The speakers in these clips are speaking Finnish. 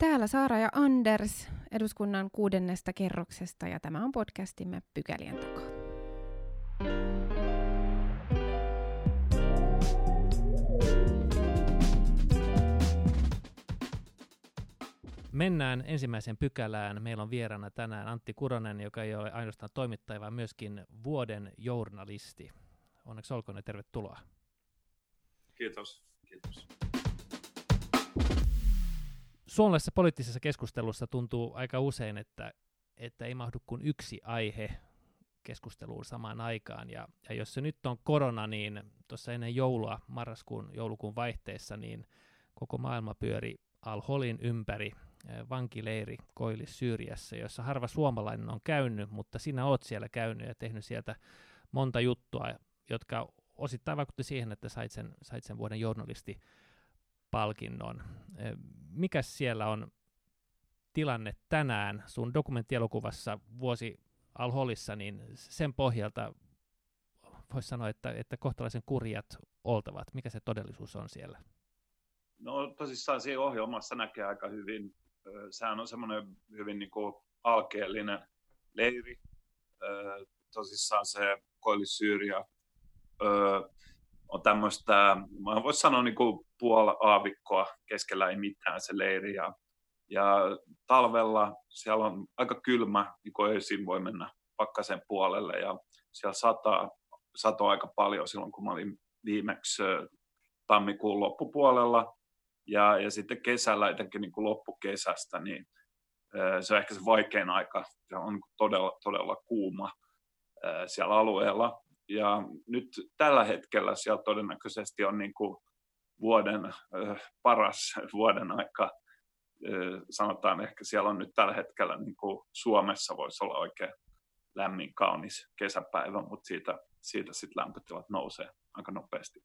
Täällä Saara ja Anders eduskunnan kuudennesta kerroksesta ja tämä on podcastimme Pykälien takaa. Mennään ensimmäiseen pykälään. Meillä on vieraana tänään Antti Kuronen, joka ei ole ainoastaan toimittaja, vaan myöskin vuoden journalisti. Onneksi olkoon ja tervetuloa. Kiitos. Kiitos. Suomalaisessa poliittisessa keskustelussa tuntuu aika usein, että, että ei mahdu kuin yksi aihe keskusteluun samaan aikaan. Ja, ja jos se nyt on korona, niin tuossa ennen joulua, marraskuun, joulukuun vaihteessa, niin koko maailma pyöri Al-Holin ympäri vankileiri Koillis Syyriassa, jossa harva suomalainen on käynyt, mutta sinä oot siellä käynyt ja tehnyt sieltä monta juttua, jotka osittain vaikutti siihen, että sait sen, sait sen vuoden journalisti palkinnon. Mikä siellä on tilanne tänään sun dokumenttielokuvassa vuosi Al-Holissa, niin sen pohjalta voisi sanoa, että, että kohtalaisen kurjat oltavat. Mikä se todellisuus on siellä? No tosissaan siinä ohjelmassa näkee aika hyvin. Sehän on semmoinen hyvin niin kuin alkeellinen leiri. Tosissaan se Koillis-Syyria on tämmöistä, mä voisi sanoa niin kuin puoli aavikkoa, keskellä ei mitään se leiri. Ja, ja talvella siellä on aika kylmä, niin kuin ensin voi mennä pakkasen puolelle ja siellä sataa, sato aika paljon silloin, kun mä olin viimeksi tammikuun loppupuolella. Ja, ja sitten kesällä, etenkin niin kuin loppukesästä, niin se on ehkä se vaikein aika. Se on todella, todella kuuma siellä alueella ja nyt tällä hetkellä siellä todennäköisesti on niin kuin vuoden äh, paras vuoden aika. Äh, sanotaan ehkä siellä on nyt tällä hetkellä niin kuin Suomessa voisi olla oikein lämmin, kaunis kesäpäivä, mutta siitä, siitä sitten lämpötilat nousee aika nopeasti.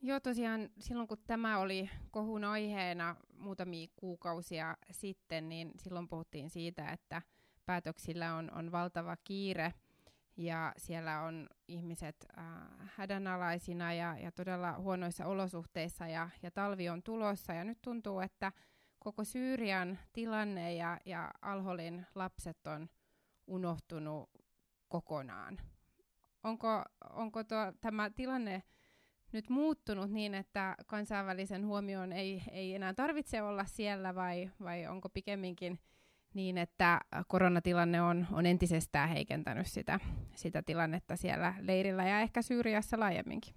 Joo, tosiaan silloin kun tämä oli kohun aiheena muutamia kuukausia sitten, niin silloin puhuttiin siitä, että päätöksillä on, on valtava kiire – ja siellä on ihmiset äh, hädänalaisina ja, ja todella huonoissa olosuhteissa ja, ja talvi on tulossa ja nyt tuntuu, että koko Syyrian tilanne ja, ja Alholin lapset on unohtunut kokonaan. Onko, onko tuo, tämä tilanne nyt muuttunut niin, että kansainvälisen huomioon ei, ei enää tarvitse olla siellä vai, vai onko pikemminkin niin, että koronatilanne on, on entisestään heikentänyt sitä, sitä tilannetta siellä leirillä ja ehkä Syyriassa laajemminkin.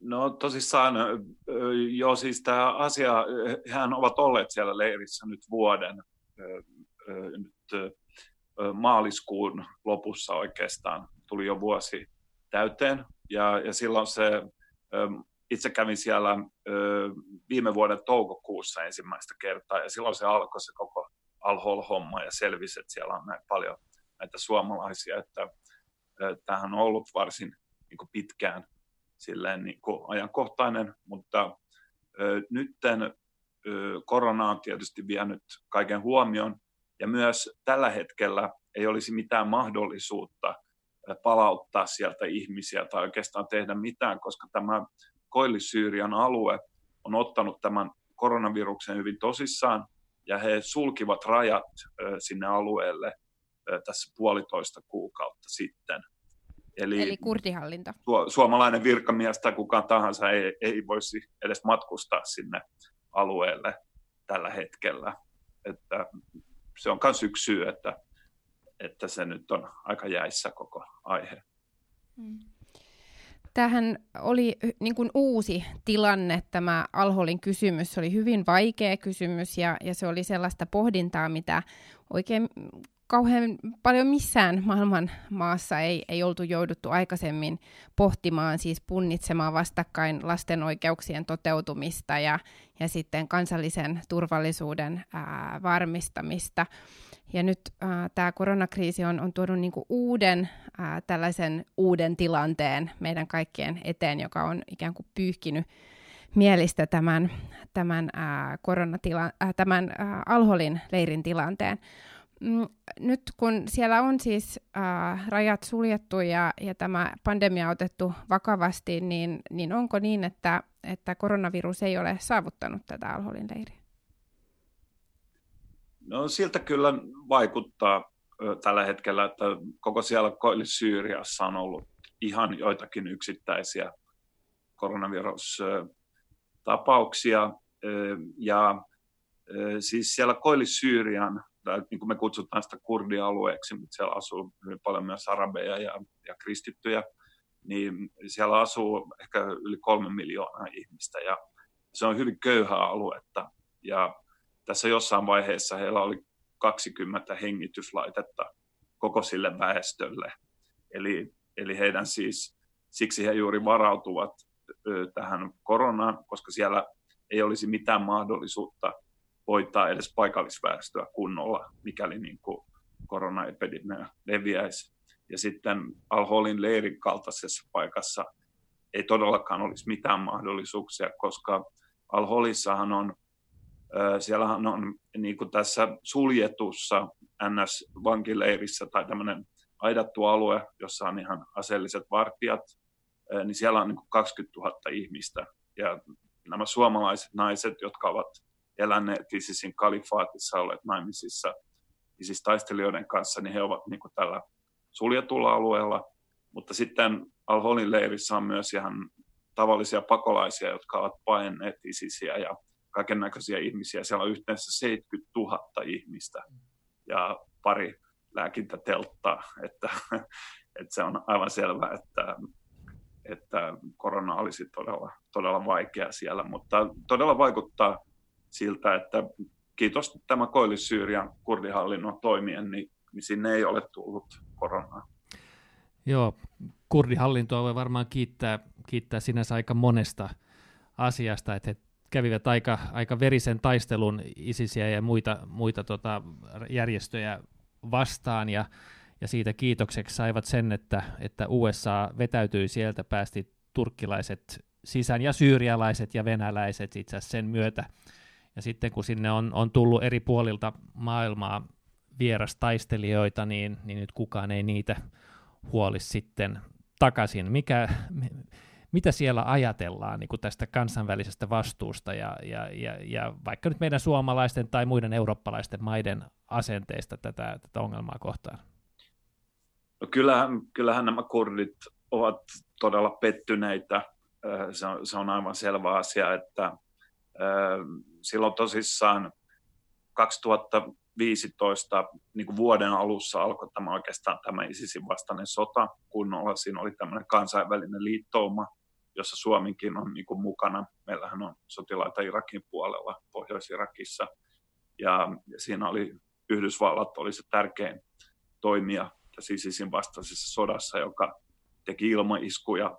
No tosissaan, joo siis tämä asia, hän ovat olleet siellä leirissä nyt vuoden, nyt maaliskuun lopussa oikeastaan tuli jo vuosi täyteen ja, ja silloin se, itse kävin siellä viime vuoden toukokuussa ensimmäistä kertaa ja silloin se alkoi se koko Al-Hol-homma ja selvisi, että siellä on näin paljon näitä suomalaisia, että tämähän on ollut varsin niin kuin pitkään silleen niin kuin ajankohtainen, mutta nytten korona on tietysti vienyt kaiken huomion ja myös tällä hetkellä ei olisi mitään mahdollisuutta palauttaa sieltä ihmisiä tai oikeastaan tehdä mitään, koska tämä Koillis-Syyrian alue on ottanut tämän koronaviruksen hyvin tosissaan ja he sulkivat rajat sinne alueelle tässä puolitoista kuukautta sitten. Eli, Eli kurdihallinto. Su- suomalainen virkamies tai kukaan tahansa ei, ei voisi edes matkustaa sinne alueelle tällä hetkellä. Että se on myös yksi syy, että, että se nyt on aika jäissä koko aihe. Mm. Tähän oli niin kuin uusi tilanne, tämä Alholin kysymys. Se oli hyvin vaikea kysymys ja, ja se oli sellaista pohdintaa, mitä oikein kauhean paljon missään maailman maassa ei, ei oltu jouduttu aikaisemmin pohtimaan, siis punnitsemaan vastakkain lasten oikeuksien toteutumista ja, ja sitten kansallisen turvallisuuden ää, varmistamista. Ja nyt tämä koronakriisi on, on tuonut niinku uuden äh, tällaisen uuden tilanteen meidän kaikkien eteen, joka on ikään kuin pyyhkinyt mielistä tämän, tämän, äh, koronatila, äh, tämän äh, Alholin leirin tilanteen. Mm, nyt kun siellä on siis äh, rajat suljettu ja, ja tämä pandemia otettu vakavasti, niin, niin onko niin, että, että koronavirus ei ole saavuttanut tätä Alholin leiriä? No siltä kyllä vaikuttaa tällä hetkellä, että koko siellä Koillis-Syyriassa on ollut ihan joitakin yksittäisiä koronavirustapauksia. Ja siis siellä Koillis-Syyrian, niin kuin me kutsutaan sitä kurdialueeksi, mutta siellä asuu hyvin paljon myös arabeja ja, ja kristittyjä, niin siellä asuu ehkä yli kolme miljoonaa ihmistä ja se on hyvin köyhää aluetta. Ja tässä jossain vaiheessa heillä oli 20 hengityslaitetta koko sille väestölle. Eli, eli heidän siis, siksi he juuri varautuvat tähän koronaan, koska siellä ei olisi mitään mahdollisuutta hoitaa edes paikallisväestöä kunnolla, mikäli niin kuin koronaepidemia leviäisi. Ja sitten Al-Holin leirin kaltaisessa paikassa ei todellakaan olisi mitään mahdollisuuksia, koska Al-Holissahan on Siellähän on niin kuin tässä suljetussa NS-vankileirissä tai tämmöinen aidattu alue, jossa on ihan aseelliset vartijat, niin siellä on niin kuin 20 000 ihmistä. Ja nämä suomalaiset naiset, jotka ovat eläneet ISISin kalifaatissa, olleet naimisissa ISIS-taistelijoiden kanssa, niin he ovat niin kuin tällä suljetulla alueella. Mutta sitten Al-Holin leirissä on myös ihan tavallisia pakolaisia, jotka ovat paenneet ISISiä ja kaiken näköisiä ihmisiä. Siellä on yhteensä 70 000 ihmistä ja pari lääkintätelttaa, että, että se on aivan selvää, että, että korona olisi todella, todella vaikea siellä, mutta todella vaikuttaa siltä, että kiitos tämä Koillis-Syyrian kurdihallinnon toimien, niin, niin sinne ei ole tullut koronaa. Joo, kurdihallintoa voi varmaan kiittää, kiittää sinänsä aika monesta asiasta, että he kävivät aika, aika verisen taistelun ISISiä ja muita, muita tota, järjestöjä vastaan, ja, ja siitä kiitokseksi saivat sen, että, että USA vetäytyi sieltä, päästi turkkilaiset sisään ja syyrialaiset ja venäläiset itse asiassa sen myötä. Ja sitten kun sinne on, on tullut eri puolilta maailmaa vierastaistelijoita, niin, niin nyt kukaan ei niitä huoli sitten takaisin. Mikä, mitä siellä ajatellaan niin kuin tästä kansainvälisestä vastuusta ja, ja, ja, ja vaikka nyt meidän suomalaisten tai muiden eurooppalaisten maiden asenteista tätä, tätä ongelmaa kohtaan? No kyllähän, kyllähän nämä kurdit ovat todella pettyneitä. Se on, se on aivan selvä asia, että silloin tosissaan 2015 niin kuin vuoden alussa alkoi tämä oikeastaan tämä ISISin vastainen sota kunnolla. Siinä oli tämmöinen kansainvälinen liittouma, jossa Suomikin on niin kuin mukana. Meillähän on sotilaita Irakin puolella, Pohjois-Irakissa, ja, siinä oli Yhdysvallat oli se tärkein toimija tässä ISISin vastaisessa sodassa, joka teki ilmaiskuja,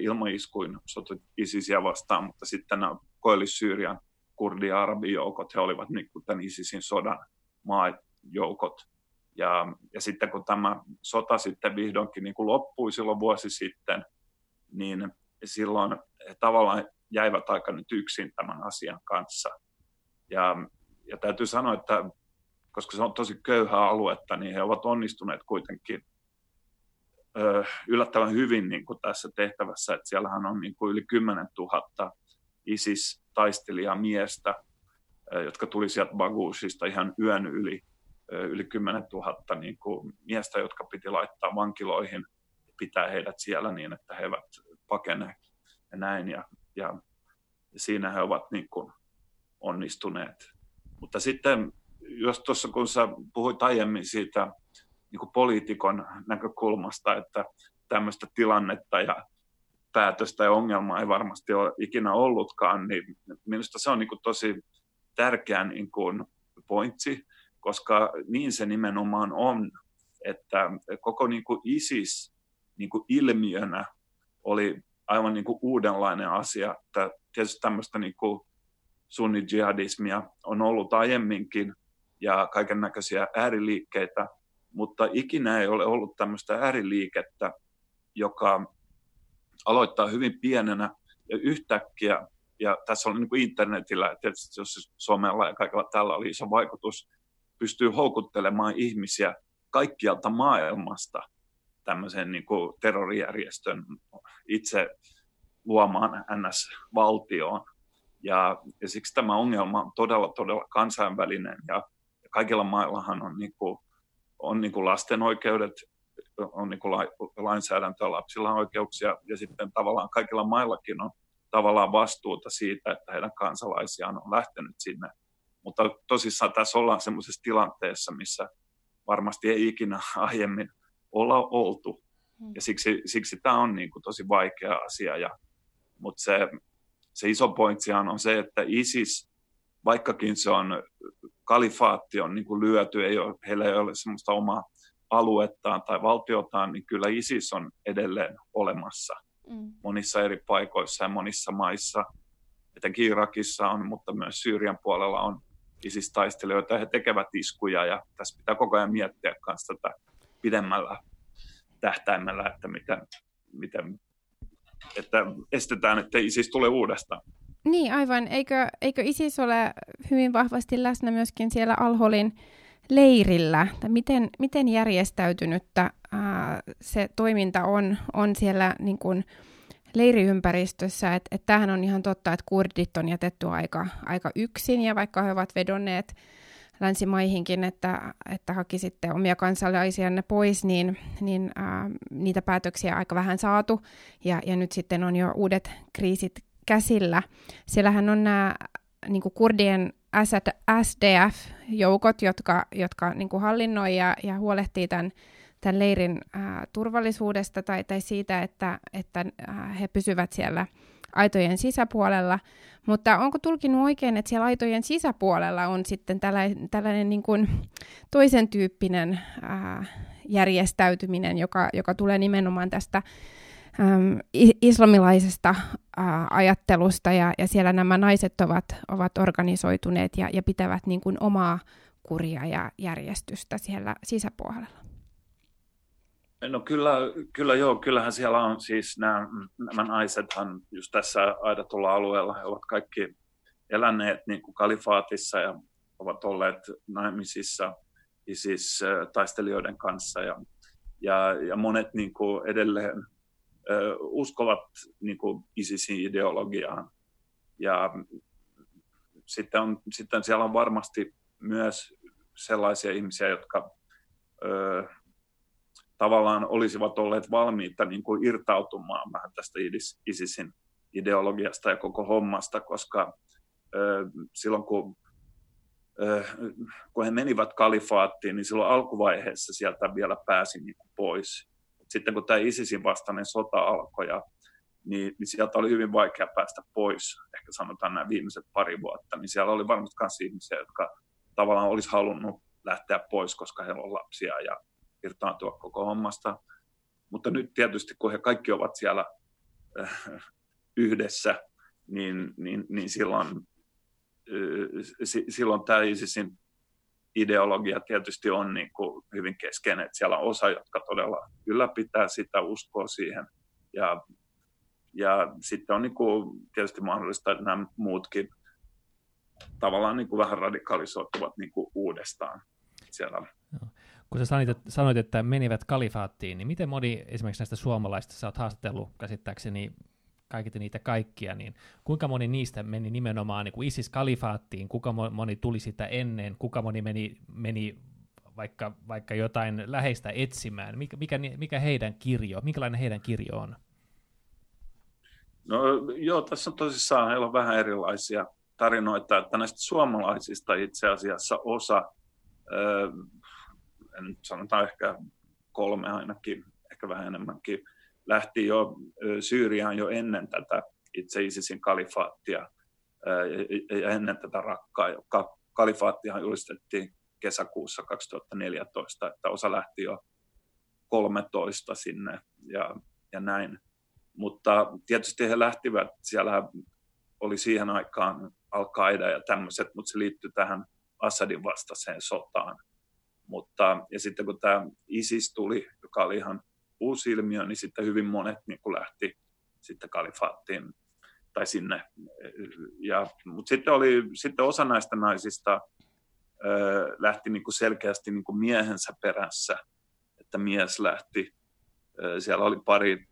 ilmaiskuin soti ISISiä vastaan, mutta sitten nämä Koillis-Syyrian kurdi- ja arabijoukot, he olivat niin kuin tämän ISISin sodan maajoukot. Ja, ja sitten kun tämä sota sitten vihdoinkin niin kuin loppui silloin vuosi sitten, niin silloin he tavallaan jäivät aika nyt yksin tämän asian kanssa. Ja, ja täytyy sanoa, että koska se on tosi köyhää aluetta, niin he ovat onnistuneet kuitenkin ö, yllättävän hyvin niin kuin tässä tehtävässä. Että siellähän on niin kuin yli 10 000 ISIS-taistelijaa miestä, ö, jotka tuli sieltä Bagusista ihan yön yli, yli 10 000 niin kuin miestä, jotka piti laittaa vankiloihin ja pitää heidät siellä niin, että he eivät pakene ja näin. Ja, ja, ja siinä he ovat niin kuin onnistuneet. Mutta sitten, jos tuossa kun sä puhuit aiemmin siitä niin kuin poliitikon näkökulmasta, että tämmöistä tilannetta ja päätöstä ja ongelmaa ei varmasti ole ikinä ollutkaan, niin minusta se on niin kuin tosi tärkeä niin kuin pointsi, koska niin se nimenomaan on, että koko niin kuin ISIS niin kuin ilmiönä oli aivan niin kuin uudenlainen asia. Että tietysti tämmöistä niin kuin sunni-jihadismia on ollut aiemminkin ja kaiken näköisiä ääriliikkeitä, mutta ikinä ei ole ollut tämmöistä ääriliikettä, joka aloittaa hyvin pienenä ja yhtäkkiä, ja tässä on niin kuin internetillä, tietysti jos somella ja kaikella tällä oli iso vaikutus, pystyy houkuttelemaan ihmisiä kaikkialta maailmasta tämmöisen niin kuin terrorijärjestön itse luomaan NS-valtioon. Ja, ja siksi tämä ongelma on todella, todella kansainvälinen ja kaikilla maillahan on, niin kuin, on niin kuin lasten oikeudet, on niin kuin lainsäädäntöä, lapsilla on oikeuksia ja sitten tavallaan kaikilla maillakin on tavallaan vastuuta siitä, että heidän kansalaisiaan on lähtenyt sinne. Mutta tosissaan tässä ollaan sellaisessa tilanteessa, missä varmasti ei ikinä aiemmin olla oltu. Hmm. Ja siksi, siksi tämä on niin kuin tosi vaikea asia. Ja, mutta se, se iso pointsi on se, että ISIS, vaikkakin se on kalifaatti on niin kuin lyöty, ei ole, heillä ei ole sellaista omaa aluettaan tai valtiotaan, niin kyllä ISIS on edelleen olemassa mm. monissa eri paikoissa ja monissa maissa. Etenkin Irakissa on, mutta myös Syyrian puolella on ISIS-taistelijoita. He tekevät iskuja ja tässä pitää koko ajan miettiä myös tätä pidemmällä tähtäimellä, että miten, miten että estetään, että ISIS tulee uudestaan. Niin, aivan. Eikö, eikö ISIS ole hyvin vahvasti läsnä myöskin siellä Alholin leirillä? Miten, miten järjestäytynyttä ää, se toiminta on, on siellä niin kuin, leiriympäristössä? Että et tämähän on ihan totta, että kurdit on jätetty aika, aika yksin, ja vaikka he ovat vedonneet länsimaihinkin, että, että hakisitte omia kansalaisianne pois, niin, niin ää, niitä päätöksiä aika vähän saatu, ja, ja nyt sitten on jo uudet kriisit käsillä. Siellähän on nämä niin kurdien SDF-joukot, jotka, jotka niin kuin hallinnoi ja, ja huolehtii tämän, tämän leirin ää, turvallisuudesta tai, tai siitä, että, että ää, he pysyvät siellä aitojen sisäpuolella. Mutta onko tulkinut oikein, että siellä aitojen sisäpuolella on sitten tällainen, tällainen niin kuin toisen tyyppinen ää, järjestäytyminen, joka, joka tulee nimenomaan tästä äm, islamilaisesta ä, ajattelusta ja, ja siellä nämä naiset ovat, ovat organisoituneet ja, ja pitävät niin kuin omaa kuria ja järjestystä siellä sisäpuolella. No kyllä, kyllä joo, kyllähän siellä on siis nämä, nämä naisethan just tässä aidatulla alueella, he ovat kaikki eläneet niin kuin kalifaatissa ja ovat olleet naimisissa ISIS-taistelijoiden kanssa ja, ja, ja monet niin kuin edelleen uskovat niin kuin ISISin ideologiaan. Ja sitten, on, sitten siellä on varmasti myös sellaisia ihmisiä, jotka ö, tavallaan olisivat olleet valmiita niin kuin irtautumaan vähän tästä ISISin ideologiasta ja koko hommasta, koska ö, silloin kun, ö, kun he menivät kalifaattiin, niin silloin alkuvaiheessa sieltä vielä pääsi niin kuin pois. Sitten kun tämä ISISin vastainen sota alkoi, ja, niin, niin sieltä oli hyvin vaikea päästä pois, ehkä sanotaan nämä viimeiset pari vuotta, niin siellä oli varmasti myös ihmisiä, jotka tavallaan olisi halunnut lähteä pois, koska heillä on lapsia ja irtaantua koko hommasta. Mutta nyt tietysti, kun he kaikki ovat siellä äh, yhdessä, niin, niin, niin silloin, äh, silloin tämä ISISin ideologia tietysti on niin kuin hyvin keskeinen, että siellä on osa, jotka todella ylläpitää sitä, uskoa siihen. Ja, ja sitten on niin kuin tietysti mahdollista, että nämä muutkin tavallaan niin kuin vähän radikalisoituvat niin kuin uudestaan siellä. Kun sä sanoit, että, sanoit, että menivät kalifaattiin, niin miten moni esimerkiksi näistä suomalaisista, sä oot haastatellut käsittääkseni kaikki niitä kaikkia, niin kuinka moni niistä meni nimenomaan niin kuin ISIS-kalifaattiin, kuka moni tuli sitä ennen, kuka moni meni, meni vaikka, vaikka jotain läheistä etsimään, mikä, mikä, mikä heidän kirjo, minkälainen heidän kirjo on? No joo, tässä on tosissaan heillä on vähän erilaisia tarinoita, että näistä suomalaisista itse asiassa osa, en sanotaan ehkä kolme ainakin, ehkä vähän enemmänkin, lähti jo Syyriaan jo ennen tätä itse ISISin kalifaattia ja ennen tätä rakkaa, joka kalifaattihan julistettiin kesäkuussa 2014, että osa lähti jo 13 sinne ja, ja näin. Mutta tietysti he lähtivät, siellä oli siihen aikaan Al-Qaida ja tämmöiset, mutta se liittyi tähän Assadin vastaiseen sotaan. Mutta, ja sitten kun tämä ISIS tuli, joka oli ihan uusi ilmiö, niin sitten hyvin monet niin kuin lähti sitten kalifaattiin tai sinne. Ja, mutta sitten, oli, sitten osa näistä naisista ö, lähti niin kuin selkeästi niin kuin miehensä perässä, että mies lähti. Ö, siellä oli pari,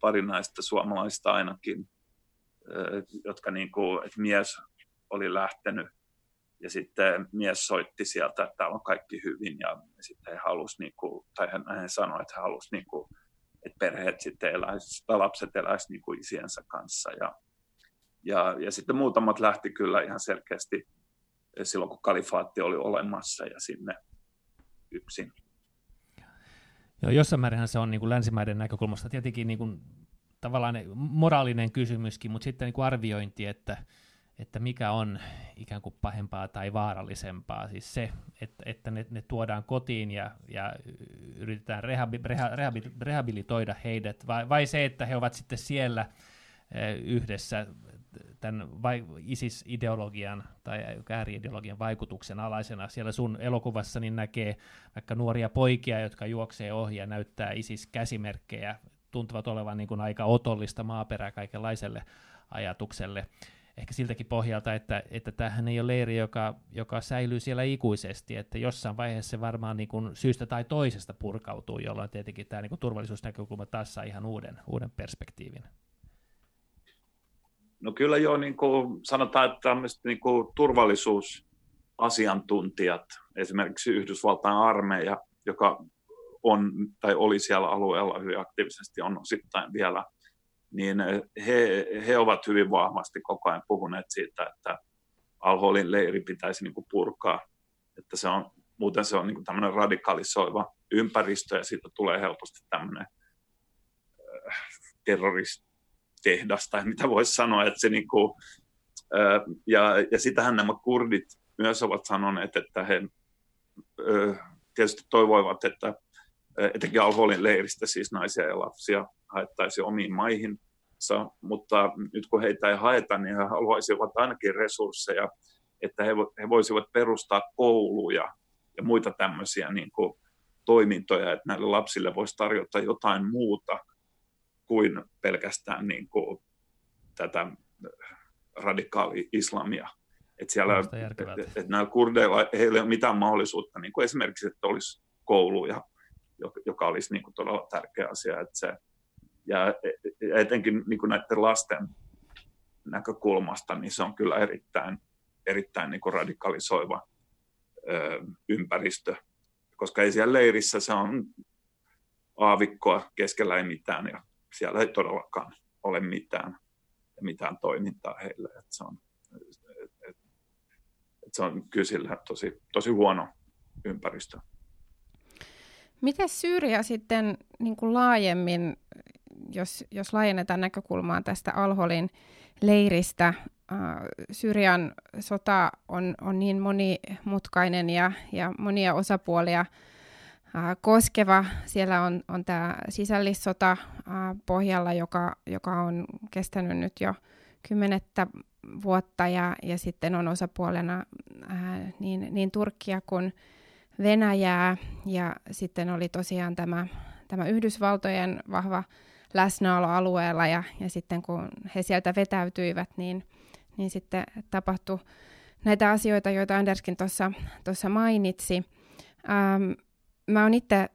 pari naista suomalaista ainakin, ö, jotka niin kuin, että mies oli lähtenyt ja sitten mies soitti sieltä, että täällä on kaikki hyvin ja sitten he halusi, niin kuin, tai hän, hän sanoi, että he halusi, niin kuin, että perheet sitten eläisi, tai lapset eläisivät niin kuin isiensä kanssa. Ja, ja, ja sitten muutamat lähti kyllä ihan selkeästi silloin, kun kalifaatti oli olemassa ja sinne yksin. Joo, jossain määrin se on niin kuin länsimaiden näkökulmasta tietenkin niin kuin, tavallaan moraalinen kysymyskin, mutta sitten niin kuin arviointi, että, että mikä on ikään kuin pahempaa tai vaarallisempaa. Siis se, että, että ne, ne tuodaan kotiin ja, ja yritetään rehabi, reha, rehabi, rehabilitoida heidät, vai, vai se, että he ovat sitten siellä eh, yhdessä tämän ISIS-ideologian tai ääriideologian vaikutuksen alaisena. Siellä sun elokuvassa niin näkee vaikka nuoria poikia, jotka juoksee ohi ja näyttää ISIS-käsimerkkejä, tuntuvat olevan niin kuin aika otollista maaperää kaikenlaiselle ajatukselle ehkä siltäkin pohjalta, että, että tämähän ei ole leiri, joka, joka säilyy siellä ikuisesti, että jossain vaiheessa se varmaan niin kuin syystä tai toisesta purkautuu, jolloin tietenkin tämä niin kuin turvallisuusnäkökulma taas saa ihan uuden, uuden perspektiivin. No kyllä jo niin kuin sanotaan, että tämmöiset niin kuin turvallisuusasiantuntijat, esimerkiksi Yhdysvaltain armeija, joka on tai oli siellä alueella hyvin aktiivisesti, on osittain vielä – niin he, he ovat hyvin vahvasti koko ajan puhuneet siitä, että Al-Holin leiri pitäisi niin kuin purkaa, että se on, muuten se on niin kuin tämmöinen radikalisoiva ympäristö ja siitä tulee helposti tämmöinen äh, terroristehdas tai mitä voisi sanoa, että se niin kuin, äh, ja, ja sitähän nämä kurdit myös ovat sanoneet, että he äh, tietysti toivoivat, että etenkin Al-Holin leiristä siis naisia ja lapsia haettaisiin omiin maihin, mutta nyt kun heitä ei haeta, niin he haluaisivat ainakin resursseja, että he, he voisivat perustaa kouluja ja muita tämmöisiä niin kuin, toimintoja, että näille lapsille voisi tarjota jotain muuta kuin pelkästään niin kuin, tätä radikaali-islamia. Että siellä, että, että näillä kurdeilla ei ole mitään mahdollisuutta, niin kuin esimerkiksi, että olisi kouluja, joka olisi niin kuin todella tärkeä asia. Että se, ja etenkin niin kuin näiden lasten näkökulmasta, niin se on kyllä erittäin, erittäin niin kuin radikalisoiva ö, ympäristö, koska ei siellä leirissä se on aavikkoa, keskellä ei mitään ja siellä ei todellakaan ole mitään, mitään toimintaa heille. Että se, on, et, et se on kyllä tosi, tosi huono ympäristö. Miten Syyria sitten niin kuin laajemmin jos, jos laajennetaan näkökulmaa tästä Alholin leiristä, äh, Syrian sota on, on niin monimutkainen ja, ja monia osapuolia äh, koskeva. Siellä on, on tämä sisällissota äh, pohjalla, joka, joka on kestänyt nyt jo kymmenettä vuotta ja, ja sitten on osapuolena äh, niin, niin Turkkia kuin Venäjää ja sitten oli tosiaan tämä, tämä Yhdysvaltojen vahva läsnäoloalueella ja, ja sitten kun he sieltä vetäytyivät, niin, niin sitten tapahtui näitä asioita, joita Anderskin tuossa mainitsi. Ähm, mä oon itse äh,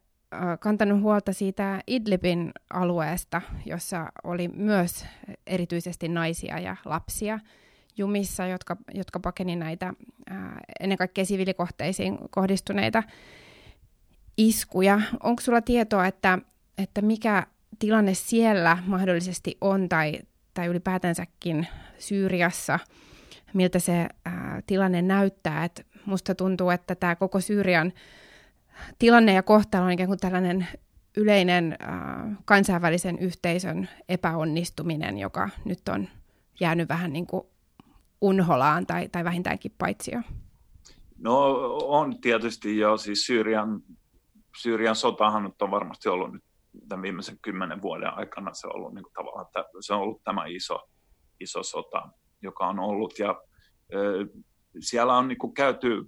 kantanut huolta siitä Idlibin alueesta, jossa oli myös erityisesti naisia ja lapsia jumissa, jotka, jotka pakeni näitä äh, ennen kaikkea siviilikohteisiin kohdistuneita iskuja. Onko sulla tietoa, että, että mikä tilanne siellä mahdollisesti on tai, tai ylipäätänsäkin Syyriassa, miltä se ää, tilanne näyttää. Et musta tuntuu, että tämä koko Syyrian tilanne ja kohtalo on ikään kuin tällainen yleinen ää, kansainvälisen yhteisön epäonnistuminen, joka nyt on jäänyt vähän niin kuin unholaan tai, tai vähintäänkin paitsio. No on tietysti jo, siis Syyrian, Syyrian sotahan nyt on varmasti ollut nyt tämän viimeisen kymmenen vuoden aikana se on ollut niin kuin tavallaan, että se on ollut tämä iso, iso sota, joka on ollut. Ja ö, siellä on niin kuin käyty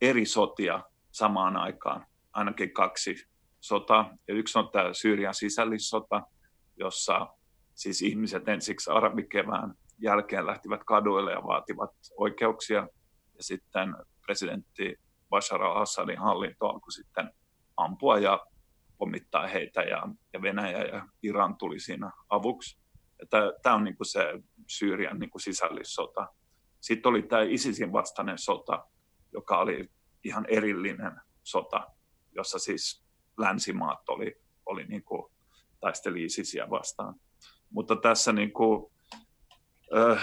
eri sotia samaan aikaan, ainakin kaksi sotaa. Ja yksi on tämä Syyrian sisällissota, jossa siis ihmiset ensiksi arabikevään jälkeen lähtivät kaduille ja vaativat oikeuksia. Ja sitten presidentti Bashar al-Assadin hallinto alkoi sitten ampua ja pommittaa heitä ja, ja Venäjä ja Iran tuli siinä avuksi. Tämä on niin kuin se Syyrian niin kuin sisällissota. Sitten oli tämä ISISin vastainen sota, joka oli ihan erillinen sota, jossa siis länsimaat oli, oli niin kuin, taisteli ISISiä vastaan. Mutta tässä niin kuin,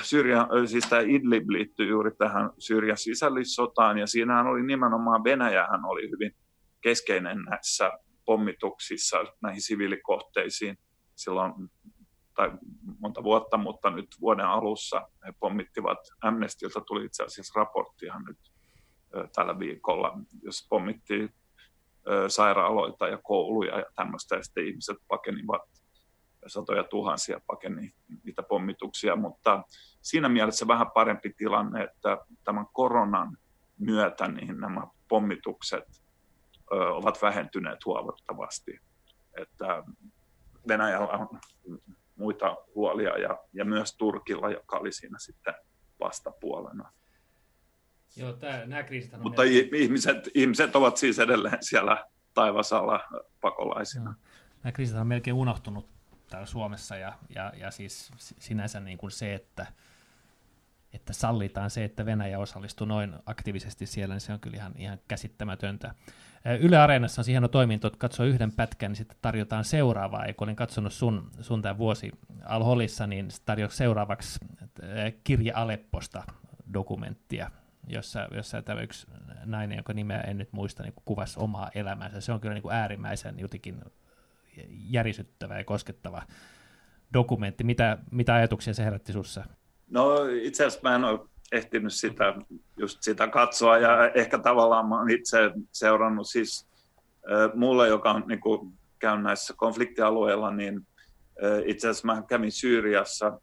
Syyria, siis tämä Idlib liittyy juuri tähän Syyrian sisällissotaan, ja siinähän oli nimenomaan Venäjähän oli hyvin keskeinen näissä pommituksissa näihin siviilikohteisiin silloin tai monta vuotta, mutta nyt vuoden alussa he pommittivat, Amnestilta tuli itse asiassa raporttihan nyt tällä viikolla, jos pommittiin sairaaloita ja kouluja ja tämmöistä, ja sitten ihmiset pakenivat, satoja tuhansia pakeni niitä pommituksia, mutta siinä mielessä vähän parempi tilanne, että tämän koronan myötä niin nämä pommitukset ovat vähentyneet huomattavasti. Että Venäjällä on muita huolia ja, ja myös Turkilla, joka oli siinä sitten vastapuolena. Joo, tää, nämä kriisit Mutta melkein... ihmiset, ihmiset ovat siis edelleen siellä taivasalla pakolaisina. Joo. Nämä kriisit on melkein unohtunut täällä Suomessa ja, ja, ja siis sinänsä niin kuin se, että, että sallitaan se, että Venäjä osallistuu noin aktiivisesti siellä, niin se on kyllä ihan, ihan käsittämätöntä. Yle Areenassa on hieno toiminto, että katsoo yhden pätkän, niin sitten tarjotaan seuraavaa. Ja kun olin katsonut sun, sun tämän vuosi Al-Holissa, niin tarjoaa seuraavaksi kirja Alepposta dokumenttia, jossa, jossa tämä yksi nainen, jonka nimeä en nyt muista, niin kuvasi omaa elämäänsä. Se on kyllä niin kuin äärimmäisen jotenkin järisyttävä ja koskettava dokumentti. Mitä, mitä ajatuksia se herätti sinussa? No itse asiassa mä en ole ehtinyt sitä, just sitä katsoa ja ehkä tavallaan mä itse seurannut siis mulle, joka on niin kuin, käyn näissä konfliktialueilla, niin itse asiassa mä kävin Syyriassa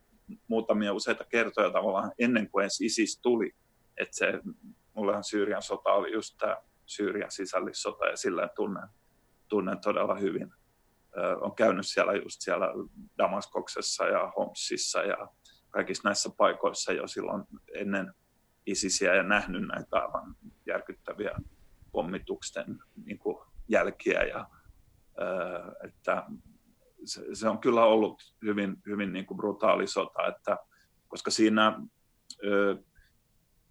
muutamia useita kertoja tavallaan ennen kuin edes ISIS tuli. Että se, mullehan Syyrian sota oli just tämä Syyrian sisällissota ja sillä tunnen, tunnen todella hyvin. On käynyt siellä just siellä Damaskoksessa ja Homsissa ja kaikissa näissä paikoissa jo silloin ennen ISISiä ja nähnyt näitä aivan järkyttäviä pommituksen niin kuin jälkiä. Ja, että se, se on kyllä ollut hyvin, hyvin niin kuin brutaali sota, että, koska siinä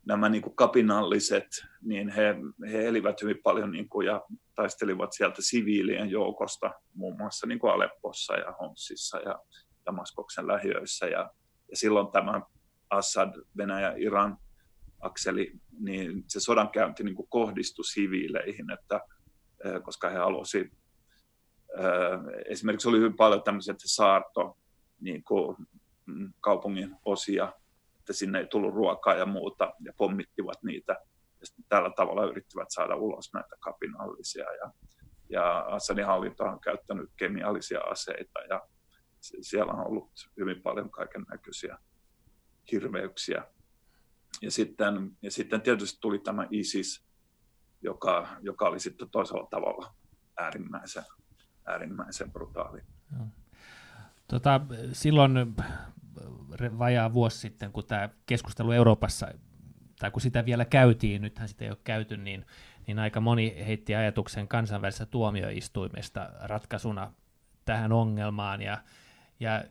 nämä niin kuin kapinalliset, niin he, he elivät hyvin paljon niin kuin, ja taistelivat sieltä siviilien joukosta, muun muassa niin kuin Aleppossa ja Homsissa ja Damaskoksen lähiöissä. Ja ja silloin tämä Assad, Venäjä, Iran akseli, niin se sodankäynti niin kuin kohdistui siviileihin, että, koska he halusivat, esimerkiksi oli hyvin paljon tämmöisiä, että saarto niin kuin mm, kaupungin osia, että sinne ei tullut ruokaa ja muuta, ja pommittivat niitä, ja tällä tavalla yrittivät saada ulos näitä kapinallisia, ja, ja Assadin hallinto on käyttänyt kemiallisia aseita, ja siellä on ollut hyvin paljon kaiken näköisiä hirveyksiä. Ja sitten, ja sitten tietysti tuli tämä ISIS, joka, joka oli sitten toisella tavalla äärimmäisen, äärimmäisen brutaali. Tota, silloin vajaa vuosi sitten, kun tämä keskustelu Euroopassa, tai kun sitä vielä käytiin, nythän sitä ei ole käyty, niin, niin aika moni heitti ajatuksen kansainvälisestä tuomioistuimesta ratkaisuna tähän ongelmaan, ja, ja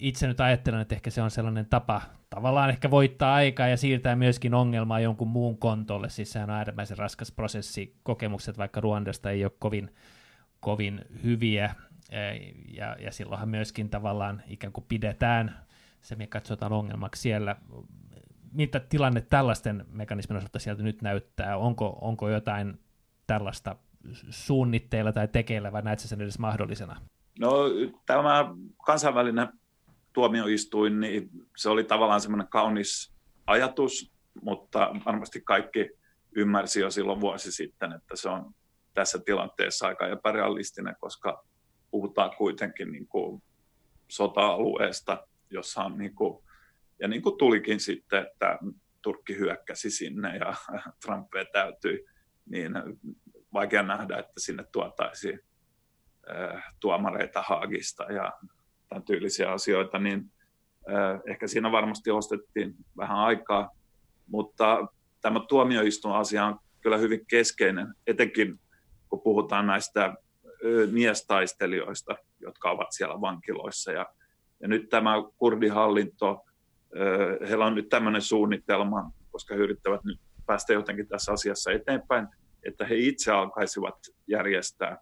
itse nyt ajattelen, että ehkä se on sellainen tapa tavallaan ehkä voittaa aikaa ja siirtää myöskin ongelmaa jonkun muun kontolle. Siis sehän on äärimmäisen raskas prosessi. Kokemukset vaikka Ruandasta ei ole kovin, kovin hyviä. Ja, ja silloinhan myöskin tavallaan ikään kuin pidetään se, me katsotaan ongelmaksi siellä. Mitä tilanne tällaisten mekanismin osalta sieltä nyt näyttää? Onko, onko jotain tällaista suunnitteilla tai tekeillä vai näetkö sen edes mahdollisena? No tämä kansainvälinen tuomioistuin, niin se oli tavallaan semmoinen kaunis ajatus, mutta varmasti kaikki ymmärsi jo silloin vuosi sitten, että se on tässä tilanteessa aika epärealistinen, koska puhutaan kuitenkin niin kuin sota-alueesta, jossa on niin kuin, ja niin kuin tulikin sitten, että Turkki hyökkäsi sinne ja Trump täytyi, niin vaikea nähdä, että sinne tuotaisiin Äh, tuomareita Haagista ja tämän tyylisiä asioita, niin äh, ehkä siinä varmasti ostettiin vähän aikaa, mutta tämä tuomioistuin-asia on kyllä hyvin keskeinen, etenkin kun puhutaan näistä miestaistelijoista, jotka ovat siellä vankiloissa. Ja, ja nyt tämä kurdihallinto heillä on nyt tämmöinen suunnitelma, koska he yrittävät nyt päästä jotenkin tässä asiassa eteenpäin, että he itse alkaisivat järjestää